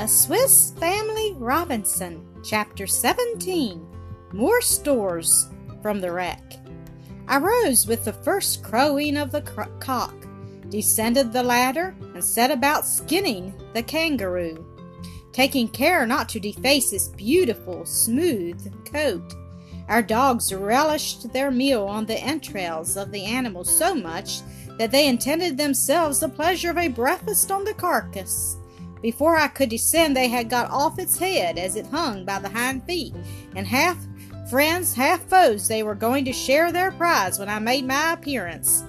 The Swiss Family Robinson, Chapter 17 More Stores from the Wreck. I rose with the first crowing of the cr- cock, descended the ladder, and set about skinning the kangaroo, taking care not to deface his beautiful, smooth coat. Our dogs relished their meal on the entrails of the animal so much that they intended themselves the pleasure of a breakfast on the carcass. Before I could descend, they had got off its head as it hung by the hind feet, and half friends, half foes, they were going to share their prize when I made my appearance.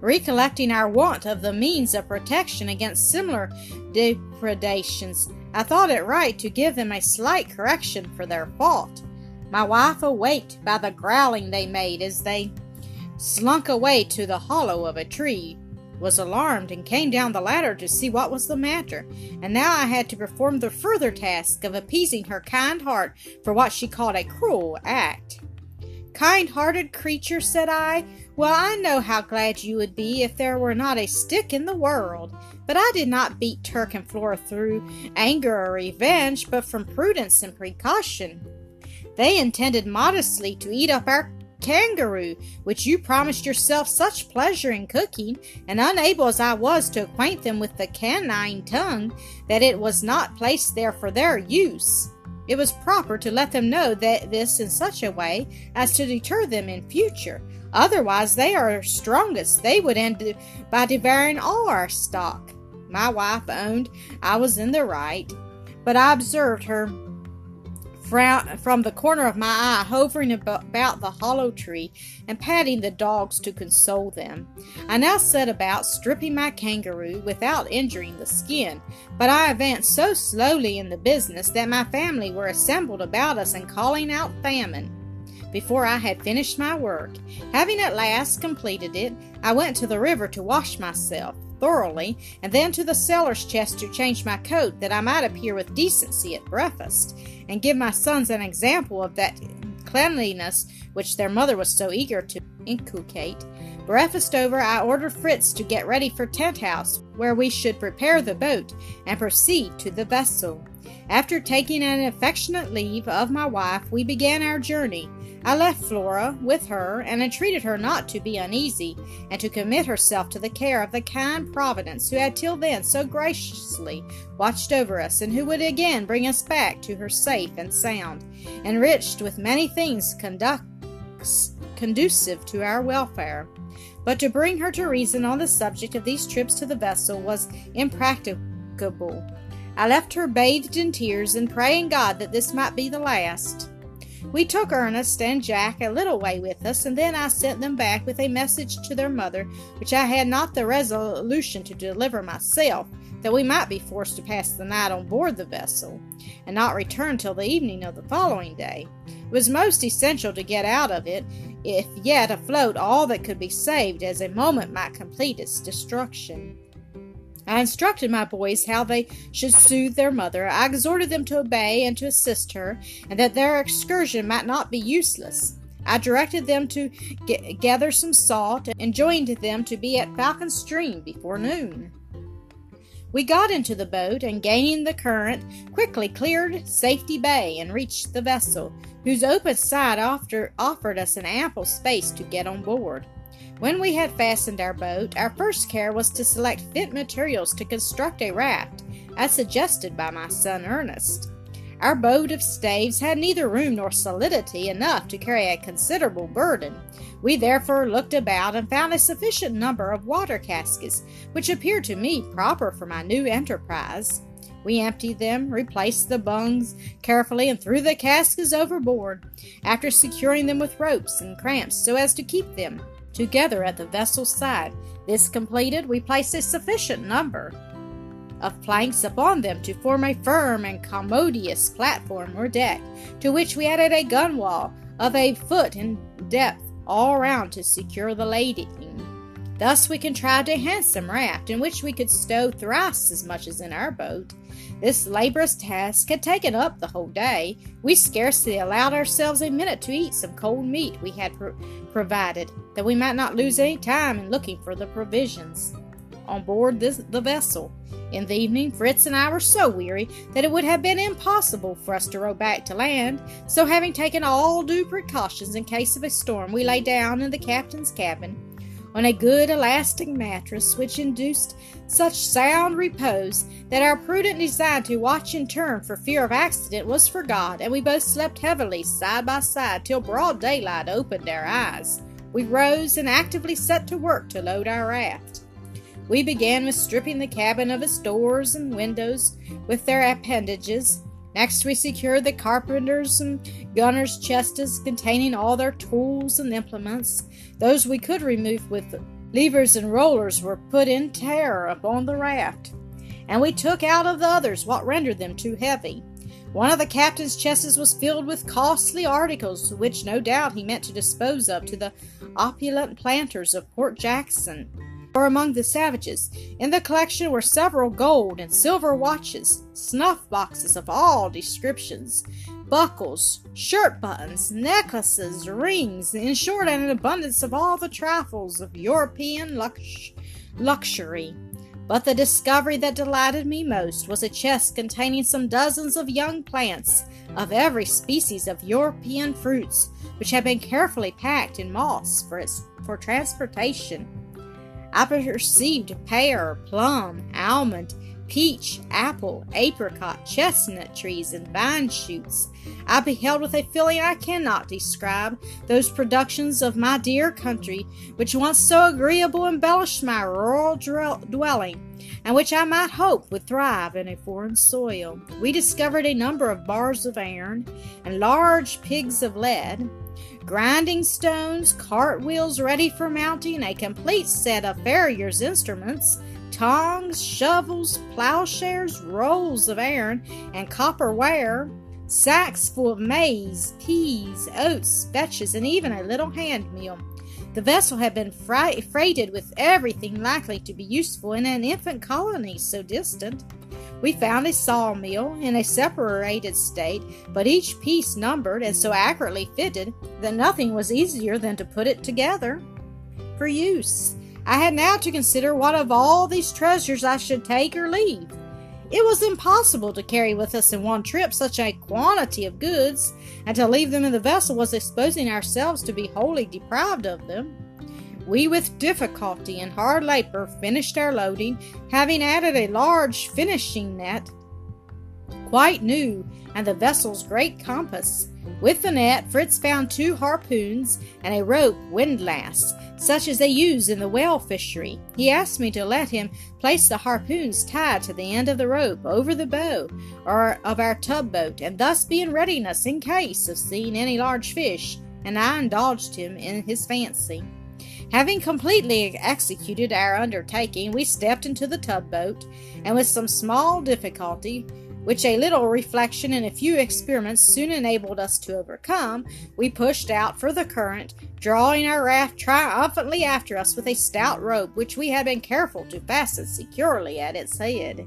Recollecting our want of the means of protection against similar depredations, I thought it right to give them a slight correction for their fault. My wife awaked by the growling they made as they slunk away to the hollow of a tree was alarmed and came down the ladder to see what was the matter, and now I had to perform the further task of appeasing her kind heart for what she called a cruel act. Kind hearted creature, said I, well, I know how glad you would be if there were not a stick in the world. But I did not beat Turk and Flora through anger or revenge, but from prudence and precaution. They intended modestly to eat up our kangaroo, which you promised yourself such pleasure in cooking, and unable as I was to acquaint them with the canine tongue, that it was not placed there for their use. It was proper to let them know that this in such a way as to deter them in future. Otherwise, they are strongest. They would end by devouring all our stock. My wife owned I was in the right, but I observed her from the corner of my eye, hovering about the hollow tree and patting the dogs to console them. I now set about stripping my kangaroo without injuring the skin, but I advanced so slowly in the business that my family were assembled about us and calling out famine. Before I had finished my work, having at last completed it, I went to the river to wash myself thoroughly, and then to the cellar's chest to change my coat that I might appear with decency at breakfast, and give my sons an example of that cleanliness which their mother was so eager to inculcate. Breakfast over, I ordered Fritz to get ready for Tent House, where we should prepare the boat and proceed to the vessel. After taking an affectionate leave of my wife, we began our journey. I left Flora with her and entreated her not to be uneasy, and to commit herself to the care of the kind Providence who had till then so graciously watched over us, and who would again bring us back to her safe and sound, enriched with many things conducive to our welfare. But to bring her to reason on the subject of these trips to the vessel was impracticable. I left her bathed in tears and praying God that this might be the last. We took Ernest and Jack a little way with us, and then I sent them back with a message to their mother, which I had not the resolution to deliver myself, that we might be forced to pass the night on board the vessel, and not return till the evening of the following day. It was most essential to get out of it, if yet afloat all that could be saved, as a moment might complete its destruction. I instructed my boys how they should soothe their mother. I exhorted them to obey and to assist her, and that their excursion might not be useless. I directed them to gather some salt and joined them to be at Falcon Stream before noon. We got into the boat and, gaining the current, quickly cleared Safety Bay and reached the vessel, whose open side offered us an ample space to get on board. When we had fastened our boat, our first care was to select fit materials to construct a raft, as suggested by my son Ernest. Our boat of staves had neither room nor solidity enough to carry a considerable burden. We therefore looked about and found a sufficient number of water caskets, which appeared to me proper for my new enterprise. We emptied them, replaced the bungs carefully, and threw the caskets overboard, after securing them with ropes and cramps so as to keep them together at the vessel's side. This completed, we placed a sufficient number of planks upon them to form a firm and commodious platform or deck, to which we added a gunwale of a foot in depth all round to secure the lading. Thus we contrived a handsome raft in which we could stow thrice as much as in our boat. This laborious task had taken up the whole day. We scarcely allowed ourselves a minute to eat some cold meat we had pro- provided, that we might not lose any time in looking for the provisions. on board this, the vessel. In the evening, Fritz and I were so weary that it would have been impossible for us to row back to land, so having taken all due precautions in case of a storm, we lay down in the captain's cabin on a good elastic mattress which induced such sound repose that our prudent design to watch in turn for fear of accident was forgot, and we both slept heavily side by side till broad daylight opened our eyes. We rose and actively set to work to load our raft. We began with stripping the cabin of its doors and windows with their appendages. Next, we secured the carpenter's and gunner's chests containing all their tools and implements. Those we could remove with levers and rollers were put in terror upon the raft, and we took out of the others what rendered them too heavy. One of the captain's chests was filled with costly articles, which no doubt he meant to dispose of to the opulent planters of Port Jackson or among the savages. In the collection were several gold and silver watches, snuff boxes of all descriptions, buckles, shirt buttons, necklaces, rings, in short, an abundance of all the trifles of European lux- luxury. But the discovery that delighted me most was a chest containing some dozens of young plants of every species of European fruits, which had been carefully packed in moss for, its, for transportation. I perceived pear, plum, almond, peach, apple, apricot, chestnut trees, and vine shoots. I beheld with a feeling I cannot describe those productions of my dear country which once so agreeable embellished my rural dwelling, and which I might hope would thrive in a foreign soil. We discovered a number of bars of iron and large pigs of lead grinding stones, cartwheels ready for mounting, a complete set of farrier's instruments, tongs, shovels, plowshares, rolls of iron, and copper ware, sacks full of maize, peas, oats, vetches, and even a little hand mill. The vessel had been freighted with everything likely to be useful in an infant colony so distant. We found a sawmill in a separated state, but each piece numbered and so accurately fitted that nothing was easier than to put it together for use. I had now to consider what of all these treasures I should take or leave. It was impossible to carry with us in one trip such a quantity of goods, and to leave them in the vessel was exposing ourselves to be wholly deprived of them. We with difficulty and hard labor finished our loading, having added a large finishing net, quite new, and the vessel's great compass. With the net, Fritz found two harpoons and a rope windlass, such as they use in the whale fishery. He asked me to let him place the harpoons tied to the end of the rope over the bow or of our tub boat, and thus be in readiness in case of seeing any large fish, and I indulged him in his fancy. Having completely executed our undertaking, we stepped into the tub boat, and with some small difficulty, which a little reflection and a few experiments soon enabled us to overcome, we pushed out for the current, drawing our raft triumphantly after us with a stout rope which we had been careful to fasten securely at its head.